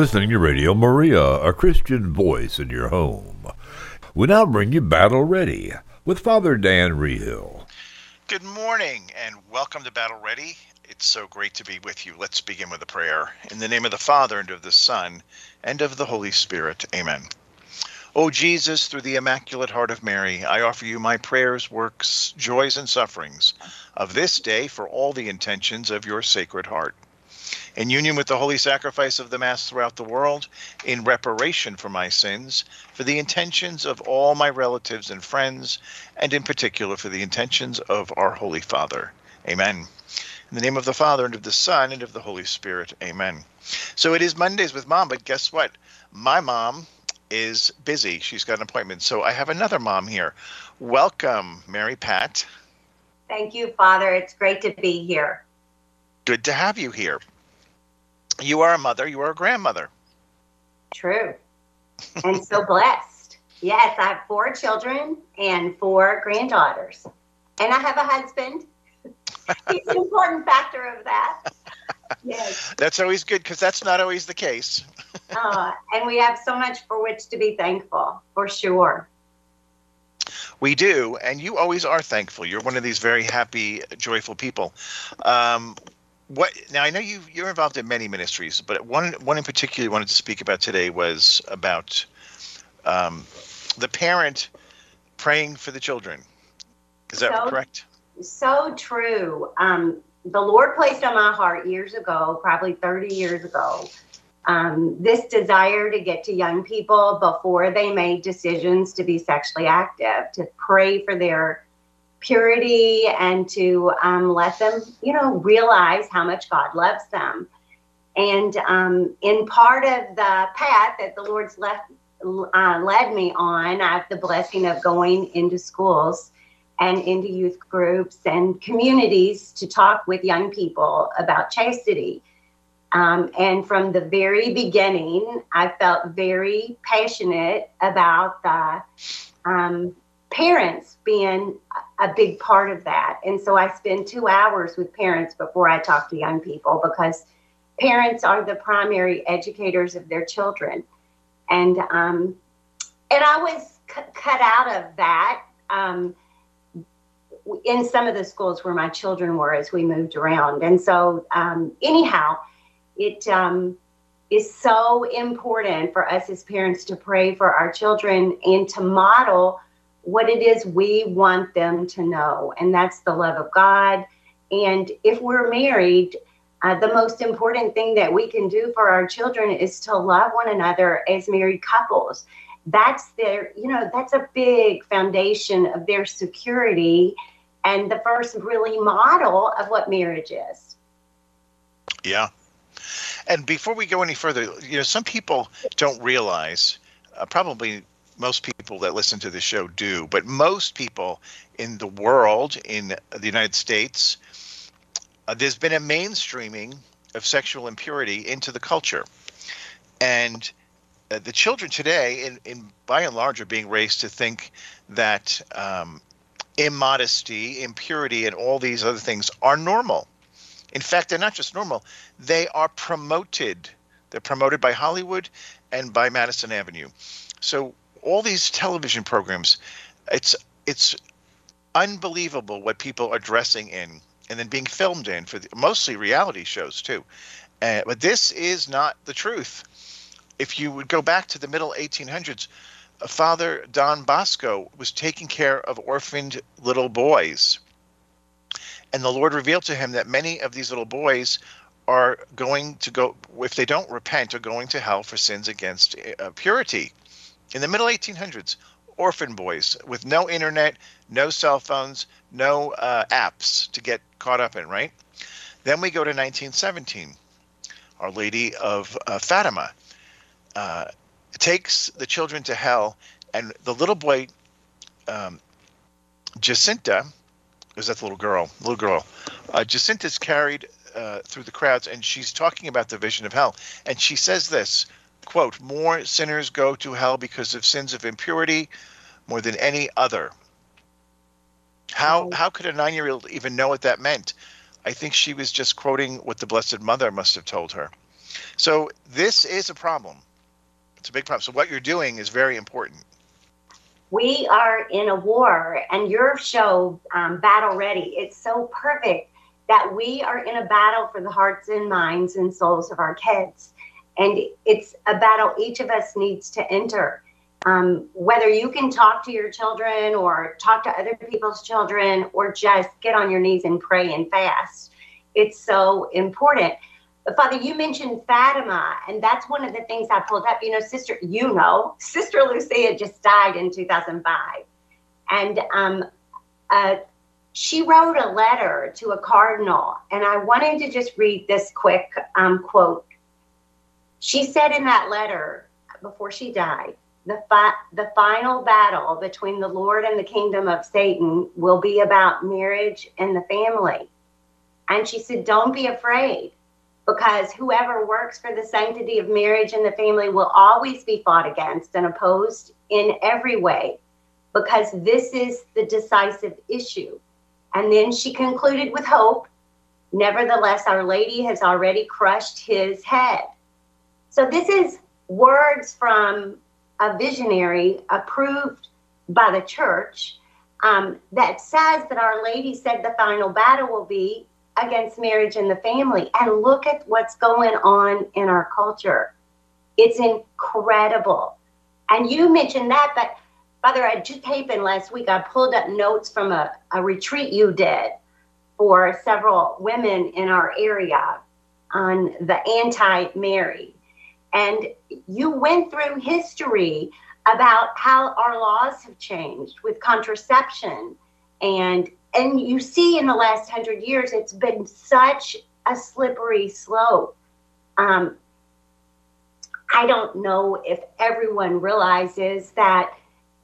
listening to Radio Maria, a Christian voice in your home. We now bring you Battle Ready with Father Dan Reehil. Good morning and welcome to Battle Ready. It's so great to be with you. Let's begin with a prayer. In the name of the Father, and of the Son, and of the Holy Spirit. Amen. O Jesus, through the Immaculate Heart of Mary, I offer you my prayers, works, joys, and sufferings of this day for all the intentions of your Sacred Heart. In union with the holy sacrifice of the Mass throughout the world, in reparation for my sins, for the intentions of all my relatives and friends, and in particular for the intentions of our Holy Father. Amen. In the name of the Father, and of the Son, and of the Holy Spirit. Amen. So it is Mondays with Mom, but guess what? My mom is busy. She's got an appointment. So I have another mom here. Welcome, Mary Pat. Thank you, Father. It's great to be here. Good to have you here. You are a mother, you are a grandmother. True. And so blessed. Yes, I have four children and four granddaughters. And I have a husband. He's an important factor of that. Yes. That's always good because that's not always the case. uh, and we have so much for which to be thankful, for sure. We do, and you always are thankful. You're one of these very happy, joyful people. Um, what now? I know you you're involved in many ministries, but one one in particular you wanted to speak about today was about um, the parent praying for the children. Is that so, correct? So true. Um, the Lord placed on my heart years ago, probably 30 years ago, um, this desire to get to young people before they made decisions to be sexually active, to pray for their purity and to um, let them, you know, realize how much God loves them. And um, in part of the path that the Lord's left, uh, led me on, I have the blessing of going into schools and into youth groups and communities to talk with young people about chastity. Um, and from the very beginning, I felt very passionate about the um, parents being a big part of that. And so I spend two hours with parents before I talk to young people because parents are the primary educators of their children. And um, and I was c- cut out of that um, in some of the schools where my children were as we moved around. And so, um, anyhow, it um, is so important for us as parents to pray for our children and to model what it is we want them to know. And that's the love of God. And if we're married, uh, the most important thing that we can do for our children is to love one another as married couples. That's their, you know, that's a big foundation of their security and the first really model of what marriage is. Yeah. And before we go any further, you know, some people don't realize, uh, probably most people that listen to the show do, but most people in the world, in the United States, uh, there's been a mainstreaming of sexual impurity into the culture. And uh, the children today, in, in by and large, are being raised to think that um, immodesty, impurity, and all these other things are normal. In fact, they're not just normal, they are promoted. They're promoted by Hollywood and by Madison Avenue. So all these television programs, it's it's unbelievable what people are dressing in and then being filmed in for the, mostly reality shows too. Uh, but this is not the truth. If you would go back to the middle 1800s, Father Don Bosco was taking care of orphaned little boys. And the Lord revealed to him that many of these little boys are going to go, if they don't repent, are going to hell for sins against uh, purity. In the middle 1800s, orphan boys with no internet, no cell phones, no uh, apps to get caught up in, right? Then we go to 1917. Our Lady of uh, Fatima. Uh, takes the children to hell, and the little boy, um, Jacinta, is that the little girl? Little girl. Uh, Jacinta's carried uh, through the crowds, and she's talking about the vision of hell, and she says this quote: "More sinners go to hell because of sins of impurity, more than any other." How oh. how could a nine year old even know what that meant? I think she was just quoting what the Blessed Mother must have told her. So this is a problem. It's a big problem. So what you're doing is very important. We are in a war, and your show, um, Battle Ready, it's so perfect that we are in a battle for the hearts and minds and souls of our kids. And it's a battle each of us needs to enter. Um, whether you can talk to your children or talk to other people's children or just get on your knees and pray and fast, it's so important. But Father, you mentioned Fatima, and that's one of the things I pulled up. You know, Sister, you know, Sister Lucia just died in 2005. And um, uh, she wrote a letter to a cardinal, and I wanted to just read this quick um, quote. She said in that letter before she died, the, fi- the final battle between the Lord and the kingdom of Satan will be about marriage and the family. And she said, Don't be afraid, because whoever works for the sanctity of marriage and the family will always be fought against and opposed in every way, because this is the decisive issue. And then she concluded with hope. Nevertheless, Our Lady has already crushed his head. So, this is words from a visionary approved by the church um, that says that Our Lady said the final battle will be against marriage and the family. And look at what's going on in our culture. It's incredible. And you mentioned that, but Father, I just happened last week, I pulled up notes from a, a retreat you did for several women in our area on the anti married. And you went through history about how our laws have changed with contraception. And and you see in the last hundred years, it's been such a slippery slope. Um, I don't know if everyone realizes that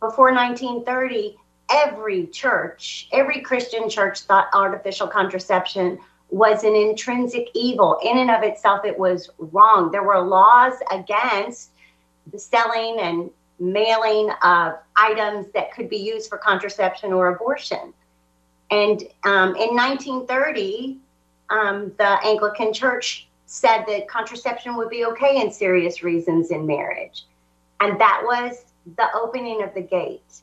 before 1930, every church, every Christian church thought artificial contraception was an intrinsic evil. In and of itself, it was wrong. There were laws against the selling and mailing of items that could be used for contraception or abortion. And um, in 1930, um, the Anglican Church said that contraception would be okay in serious reasons in marriage. And that was the opening of the gate.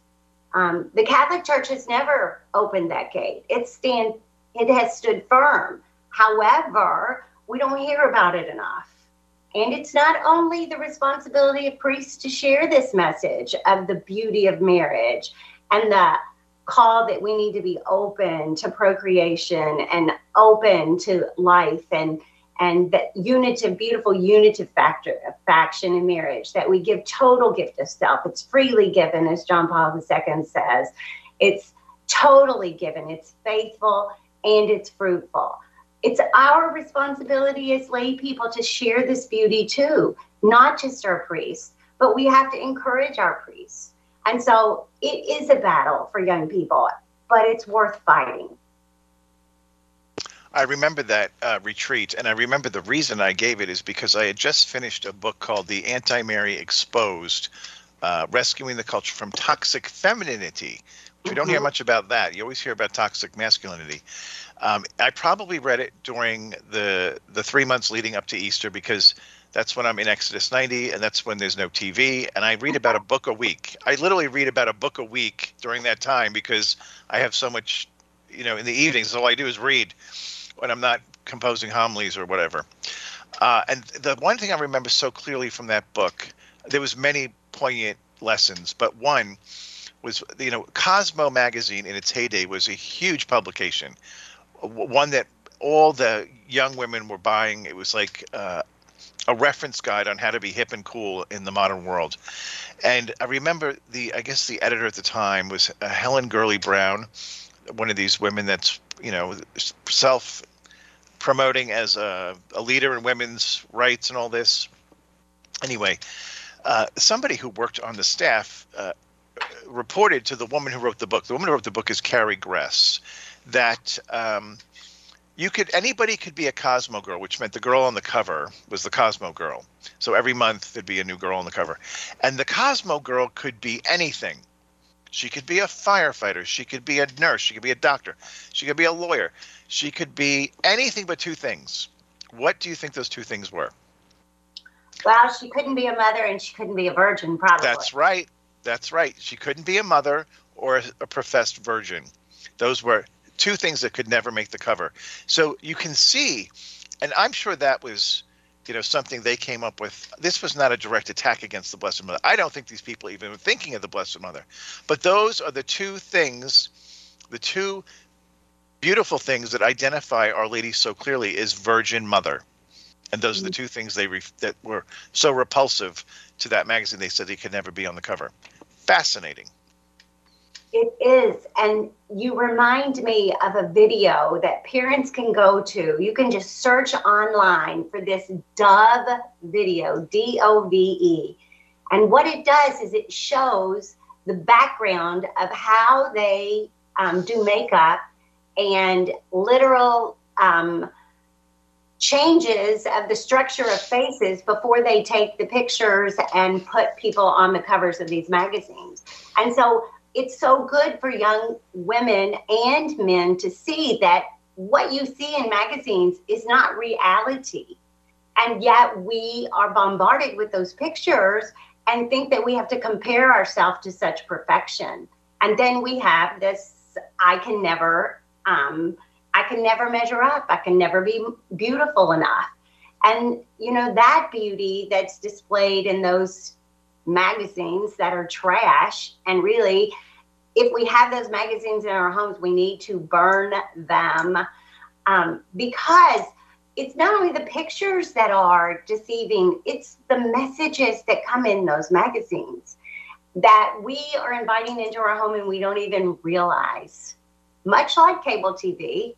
Um, the Catholic Church has never opened that gate. It stand it has stood firm. However, we don't hear about it enough. And it's not only the responsibility of priests to share this message of the beauty of marriage and the call that we need to be open to procreation and open to life and and that unitive, beautiful unitive factor of faction in marriage, that we give total gift of self. It's freely given, as John Paul II says. It's totally given, it's faithful, and it's fruitful. It's our responsibility as lay people to share this beauty too, not just our priests, but we have to encourage our priests. And so it is a battle for young people, but it's worth fighting. I remember that uh, retreat, and I remember the reason I gave it is because I had just finished a book called The Anti Mary Exposed uh, Rescuing the Culture from Toxic Femininity, we don't hear mm-hmm. much about that. You always hear about toxic masculinity. Um, I probably read it during the the three months leading up to Easter because that's when I'm in Exodus 90, and that's when there's no TV. And I read about a book a week. I literally read about a book a week during that time because I have so much, you know, in the evenings. All I do is read when I'm not composing homilies or whatever. Uh, and the one thing I remember so clearly from that book, there was many poignant lessons, but one was you know Cosmo magazine in its heyday was a huge publication, one that all the young women were buying. It was like uh, a reference guide on how to be hip and cool in the modern world. And I remember the I guess the editor at the time was uh, Helen Gurley Brown, one of these women that's you know self promoting as a, a leader in women's rights and all this. Anyway, uh, somebody who worked on the staff uh, reported to the woman who wrote the book. The woman who wrote the book is Carrie Gress. That um, you could anybody could be a Cosmo girl, which meant the girl on the cover was the Cosmo girl. So every month there'd be a new girl on the cover, and the Cosmo girl could be anything. She could be a firefighter. She could be a nurse. She could be a doctor. She could be a lawyer. She could be anything but two things. What do you think those two things were? Well, she couldn't be a mother and she couldn't be a virgin, probably. That's right. That's right. She couldn't be a mother or a professed virgin. Those were two things that could never make the cover. So you can see, and I'm sure that was, you know, something they came up with. This was not a direct attack against the Blessed Mother. I don't think these people even were thinking of the Blessed Mother. But those are the two things, the two beautiful things that identify Our Lady so clearly is Virgin Mother. And those are the mm. two things they ref- that were so repulsive to that magazine. They said he could never be on the cover. Fascinating. It is. And you remind me of a video that parents can go to. You can just search online for this Dove video, D O V E. And what it does is it shows the background of how they um, do makeup and literal um, changes of the structure of faces before they take the pictures and put people on the covers of these magazines. And so it's so good for young women and men to see that what you see in magazines is not reality. And yet we are bombarded with those pictures and think that we have to compare ourselves to such perfection. And then we have this I can never um, I can never measure up. I can never be beautiful enough. And, you know, that beauty that's displayed in those magazines that are trash, and really, if we have those magazines in our homes, we need to burn them um, because it's not only the pictures that are deceiving, it's the messages that come in those magazines that we are inviting into our home and we don't even realize. Much like cable TV,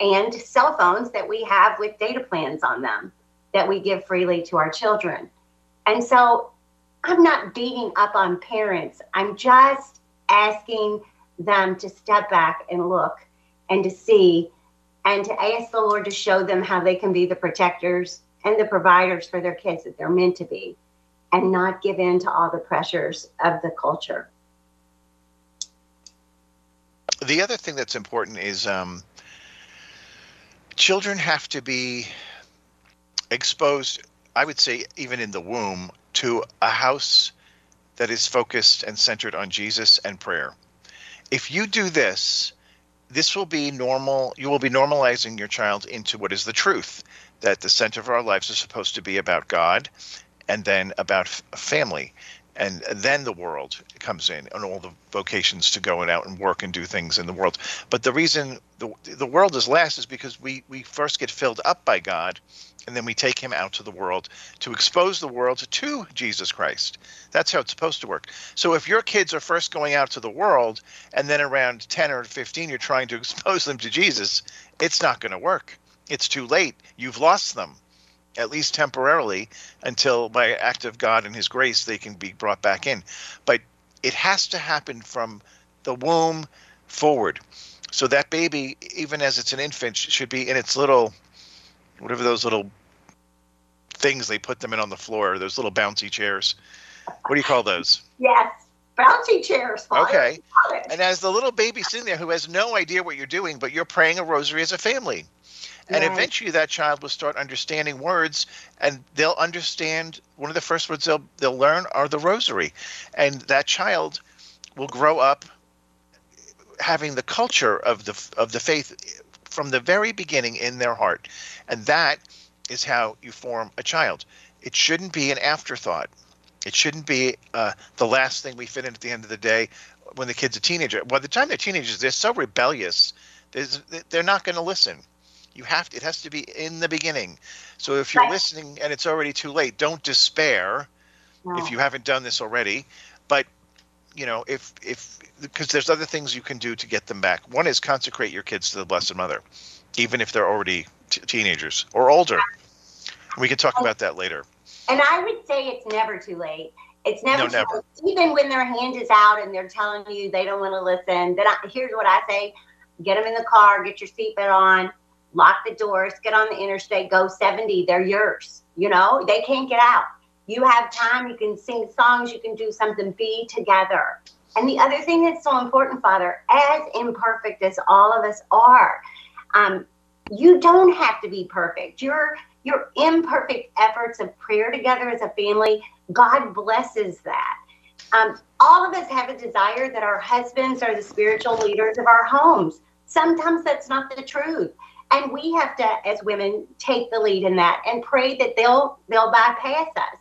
and cell phones that we have with data plans on them that we give freely to our children. And so I'm not beating up on parents. I'm just asking them to step back and look and to see and to ask the Lord to show them how they can be the protectors and the providers for their kids that they're meant to be and not give in to all the pressures of the culture. The other thing that's important is um, children have to be exposed, I would say, even in the womb, to a house that is focused and centered on Jesus and prayer. If you do this, this will be normal. You will be normalizing your child into what is the truth that the center of our lives is supposed to be about God and then about family and then the world comes in and all the vocations to go and out and work and do things in the world. But the reason the, the world is last is because we we first get filled up by god and then we take him out to the world to expose the world to jesus christ. That's how it's supposed to work. So if your kids are first going out to the world and then around 10 or 15 you're trying to expose them to jesus it's not going to work. It's too late. You've lost them at least temporarily, until by act of God and His grace they can be brought back in. But it has to happen from the womb forward. So that baby, even as it's an infant, should be in its little, whatever those little things they put them in on the floor, those little bouncy chairs. What do you call those? Yes, bouncy chairs. Okay. And as the little baby sitting there who has no idea what you're doing, but you're praying a rosary as a family. And right. eventually that child will start understanding words and they'll understand one of the first words they'll they'll learn are the rosary. And that child will grow up having the culture of the of the faith from the very beginning in their heart. And that is how you form a child. It shouldn't be an afterthought. It shouldn't be uh, the last thing we fit in at the end of the day when the kid's a teenager. By the time they're teenagers, they're so rebellious, they're not going to listen. You have to, it has to be in the beginning. So if you're right. listening and it's already too late, don't despair no. if you haven't done this already. But you know, if if because there's other things you can do to get them back. One is consecrate your kids to the Blessed Mother, even if they're already t- teenagers or older. We can talk about that later. And I would say it's never too late. It's never, no, never. even when their hand is out and they're telling you they don't want to listen. Then I, here's what I say: get them in the car, get your seatbelt on, lock the doors, get on the interstate, go 70. They're yours. You know, they can't get out. You have time. You can sing songs. You can do something. Be together. And the other thing that's so important, Father, as imperfect as all of us are, um, you don't have to be perfect. You're your imperfect efforts of prayer together as a family, God blesses that. Um, all of us have a desire that our husbands are the spiritual leaders of our homes. Sometimes that's not the truth. And we have to, as women, take the lead in that and pray that they'll they'll bypass us.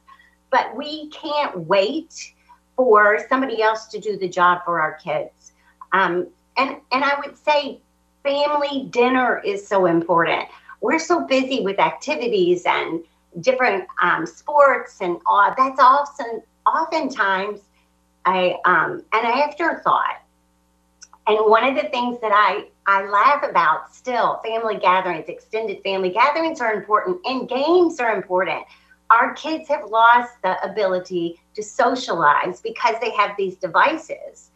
But we can't wait for somebody else to do the job for our kids. Um, and and I would say family dinner is so important. We're so busy with activities and different um, sports and all. That's often oftentimes a um, an afterthought. And one of the things that I I laugh about still family gatherings, extended family gatherings are important, and games are important. Our kids have lost the ability to socialize because they have these devices.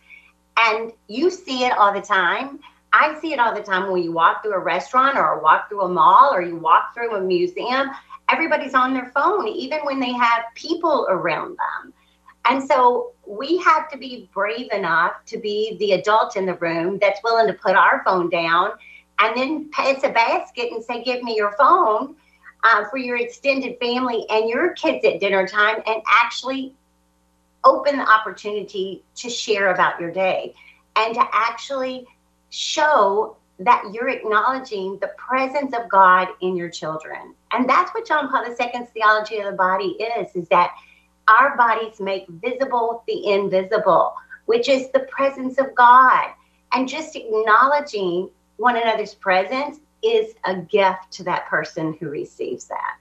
And you see it all the time. I see it all the time when you walk through a restaurant or walk through a mall or you walk through a museum. Everybody's on their phone, even when they have people around them. And so we have to be brave enough to be the adult in the room that's willing to put our phone down and then pass a basket and say, Give me your phone uh, for your extended family and your kids at dinner time and actually open the opportunity to share about your day and to actually show that you're acknowledging the presence of God in your children. And that's what John Paul II's theology of the body is, is that our bodies make visible the invisible, which is the presence of God. And just acknowledging one another's presence is a gift to that person who receives that.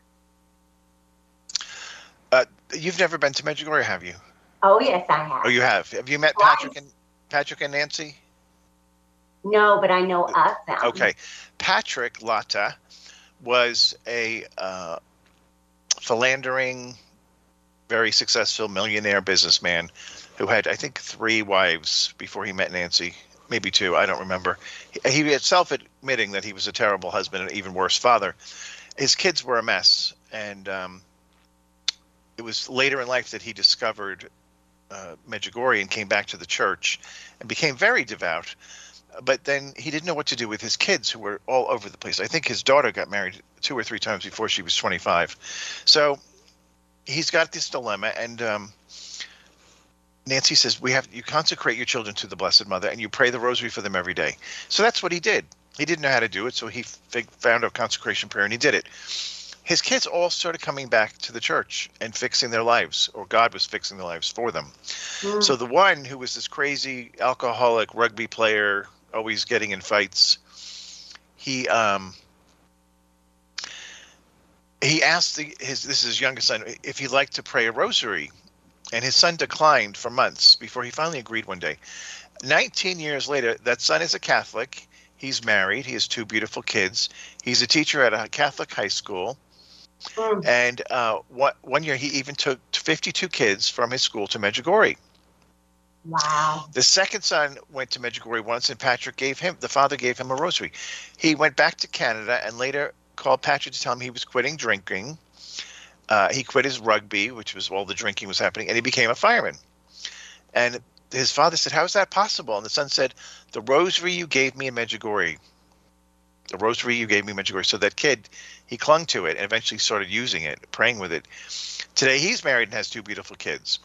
Uh, you've never been to Medjugorje, have you? Oh yes, I have. Oh, you have. Have you met Patrick and Patrick and Nancy? No, but I know of them. Okay, Patrick Latta was a uh, philandering, very successful millionaire businessman who had, I think, three wives before he met Nancy, maybe two. I don't remember. He, he admitting that he was a terrible husband and even worse father. His kids were a mess, and um, it was later in life that he discovered uh, Medjugorje and came back to the church and became very devout but then he didn't know what to do with his kids who were all over the place. I think his daughter got married two or three times before she was 25. So he's got this dilemma, and um, Nancy says we have you consecrate your children to the Blessed Mother and you pray the Rosary for them every day. So that's what he did. He didn't know how to do it, so he found a consecration prayer and he did it. His kids all started coming back to the church and fixing their lives, or God was fixing their lives for them. Mm. So the one who was this crazy alcoholic rugby player always getting in fights. He um he asked the, his this is his youngest son if he liked to pray a rosary, and his son declined for months before he finally agreed one day. Nineteen years later, that son is a Catholic. He's married. He has two beautiful kids. He's a teacher at a Catholic high school. Mm. And uh, one, one year, he even took 52 kids from his school to Medjugorje. Wow. The second son went to Medjugorje once, and Patrick gave him, the father gave him a rosary. He went back to Canada and later called Patrick to tell him he was quitting drinking. Uh, he quit his rugby, which was all the drinking was happening, and he became a fireman. And his father said, How is that possible? And the son said, The rosary you gave me in Medjugorje. The rosary you gave me in Medjugorje. So that kid, he clung to it and eventually started using it, praying with it. Today he's married and has two beautiful kids.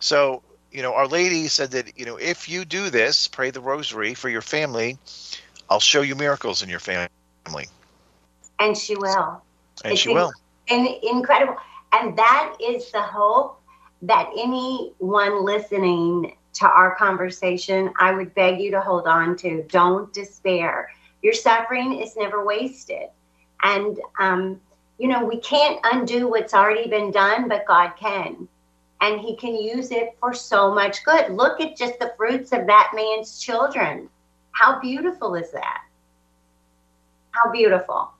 So you know, Our Lady said that, you know, if you do this, pray the rosary for your family, I'll show you miracles in your family. And she will. And it's she will. And incredible. And that is the hope that anyone listening to our conversation, I would beg you to hold on to. Don't despair. Your suffering is never wasted. And, um, you know, we can't undo what's already been done, but God can and he can use it for so much good. Look at just the fruits of that man's children. How beautiful is that? How beautiful.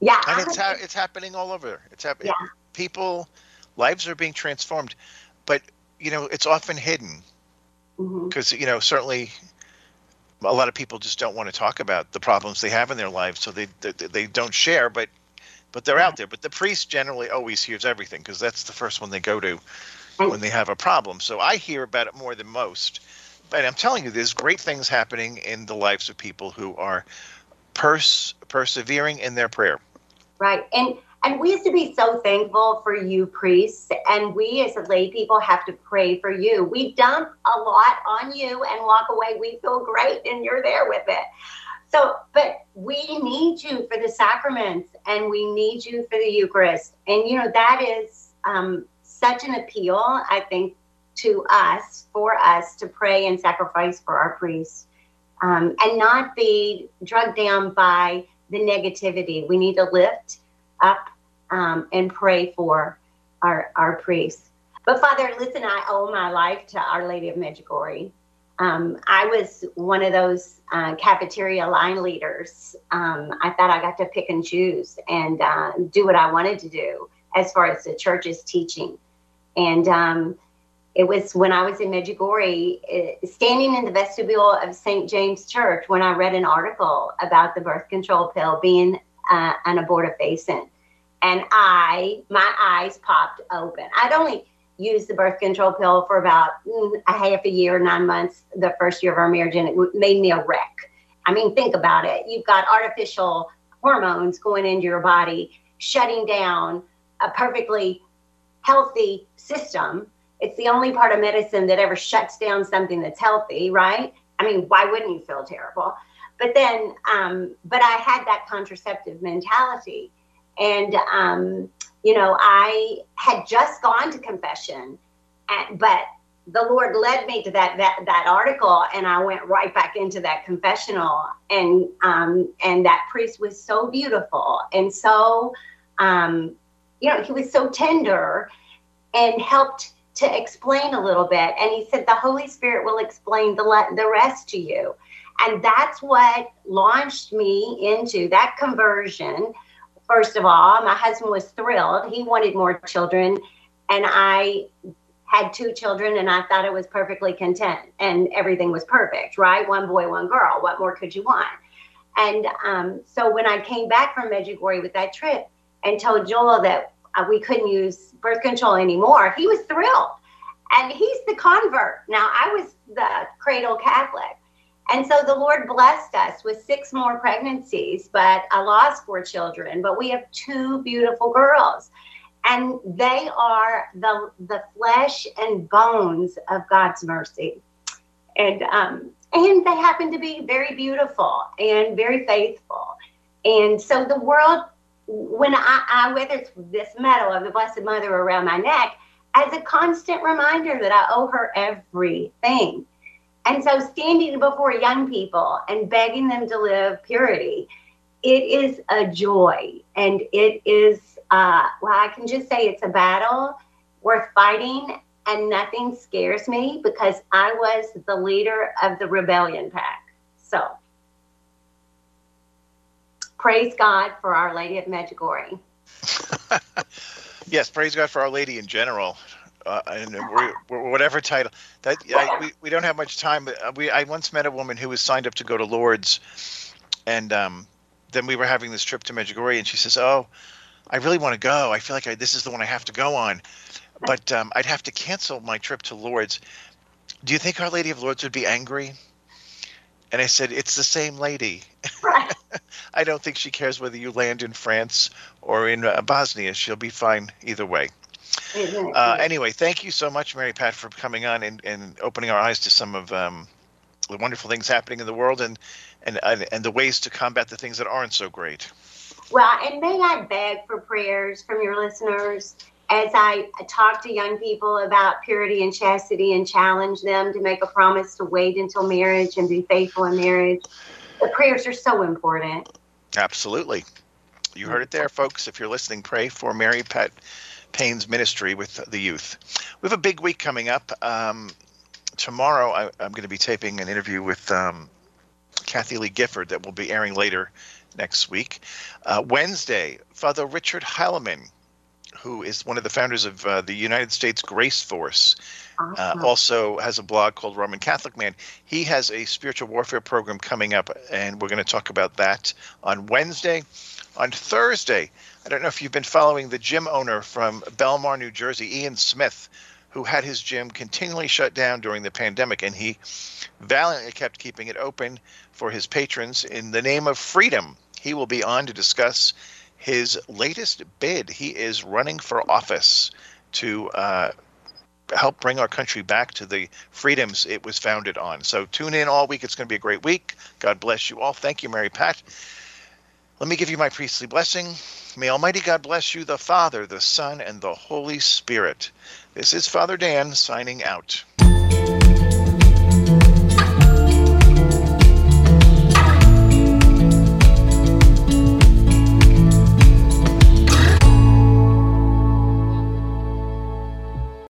Yeah. And it's ha- it's happening all over. It's happening. Yeah. People lives are being transformed, but you know, it's often hidden. Because mm-hmm. you know, certainly a lot of people just don't want to talk about the problems they have in their lives, so they they, they don't share. But but they're out there. But the priest generally always hears everything because that's the first one they go to when they have a problem. So I hear about it more than most. But I'm telling you, there's great things happening in the lives of people who are pers- persevering in their prayer. Right. And and we used to be so thankful for you priests and we as lay people have to pray for you. We dump a lot on you and walk away. We feel great and you're there with it. So, but we need you for the sacraments and we need you for the Eucharist. And, you know, that is um, such an appeal, I think, to us, for us to pray and sacrifice for our priests um, and not be drugged down by the negativity. We need to lift up um, and pray for our, our priests. But Father, listen, I owe my life to Our Lady of Medjugorje. Um, I was one of those uh, cafeteria line leaders. Um, I thought I got to pick and choose and uh, do what I wanted to do as far as the church's teaching. And um, it was when I was in Medjugorje, uh, standing in the vestibule of St. James Church, when I read an article about the birth control pill being uh, an abortifacient. And I, my eyes popped open. I'd only used the birth control pill for about mm, a half a year, nine months, the first year of our marriage, and it made me a wreck. I mean, think about it. You've got artificial hormones going into your body, shutting down a perfectly healthy system. It's the only part of medicine that ever shuts down something that's healthy, right? I mean, why wouldn't you feel terrible? But then, um, but I had that contraceptive mentality. And um, you know, I had just gone to confession, and, but the Lord led me to that that that article, and I went right back into that confessional, and um, and that priest was so beautiful and so, um, you know, he was so tender, and helped to explain a little bit. And he said the Holy Spirit will explain the le- the rest to you, and that's what launched me into that conversion first of all. My husband was thrilled. He wanted more children. And I had two children and I thought I was perfectly content and everything was perfect, right? One boy, one girl. What more could you want? And um, so when I came back from Medjugorje with that trip and told Joel that uh, we couldn't use birth control anymore, he was thrilled. And he's the convert. Now, I was the cradle Catholic. And so the Lord blessed us with six more pregnancies, but I lost four children. But we have two beautiful girls, and they are the the flesh and bones of God's mercy, and um, and they happen to be very beautiful and very faithful. And so the world, when I, I wear this this medal of the Blessed Mother around my neck, as a constant reminder that I owe her everything and so, standing before young people and begging them to live purity, it is a joy. And it is, uh, well, I can just say it's a battle worth fighting. And nothing scares me because I was the leader of the rebellion pack. So, praise God for Our Lady of Medjugorje. yes, praise God for Our Lady in general uh, and whatever title that I, we, we don't have much time but uh, we I once met a woman who was signed up to go to Lourdes and um, then we were having this trip to Medjugorje and she says oh I really want to go. I feel like I, this is the one I have to go on. But um, I'd have to cancel my trip to Lourdes. Do you think Our Lady of Lourdes would be angry? And I said it's the same lady. Right. I don't think she cares whether you land in France or in uh, Bosnia she'll be fine either way uh, anyway, thank you so much, Mary Pat, for coming on and, and opening our eyes to some of um, the wonderful things happening in the world and, and and the ways to combat the things that aren't so great. Well, and may I beg for prayers from your listeners as I talk to young people about purity and chastity and challenge them to make a promise to wait until marriage and be faithful in marriage. The prayers are so important. Absolutely. You heard it there, folks. If you're listening, pray for Mary Pat Payne's ministry with the youth. We have a big week coming up. Um, tomorrow, I, am going to be taping an interview with um, Kathie Lee Gifford that will be airing later next week. Uh, Wednesday, Father Richard Heilman, who is one of the founders of uh, the United States Grace Force. Uh, also has a blog called Roman Catholic Man. He has a spiritual warfare program coming up, and we're going to talk about that on Wednesday. On Thursday, I don't know if you've been following the gym owner from Bellmawr, New Jersey, Ian Smith, who had his gym continually shut down during the pandemic, and he valiantly kept keeping it open for his patrons in the name of freedom. He will be on to discuss his latest bid. He is running for office to uh, help bring our country back to the freedoms it was founded on. So tune in all week. It's going to be a great week. God bless you all. Thank you, Mary Pat. Let me give you my priestly blessing. May Almighty God bless you, the Father, the Son, and the Holy Spirit. This is Father Dan signing out.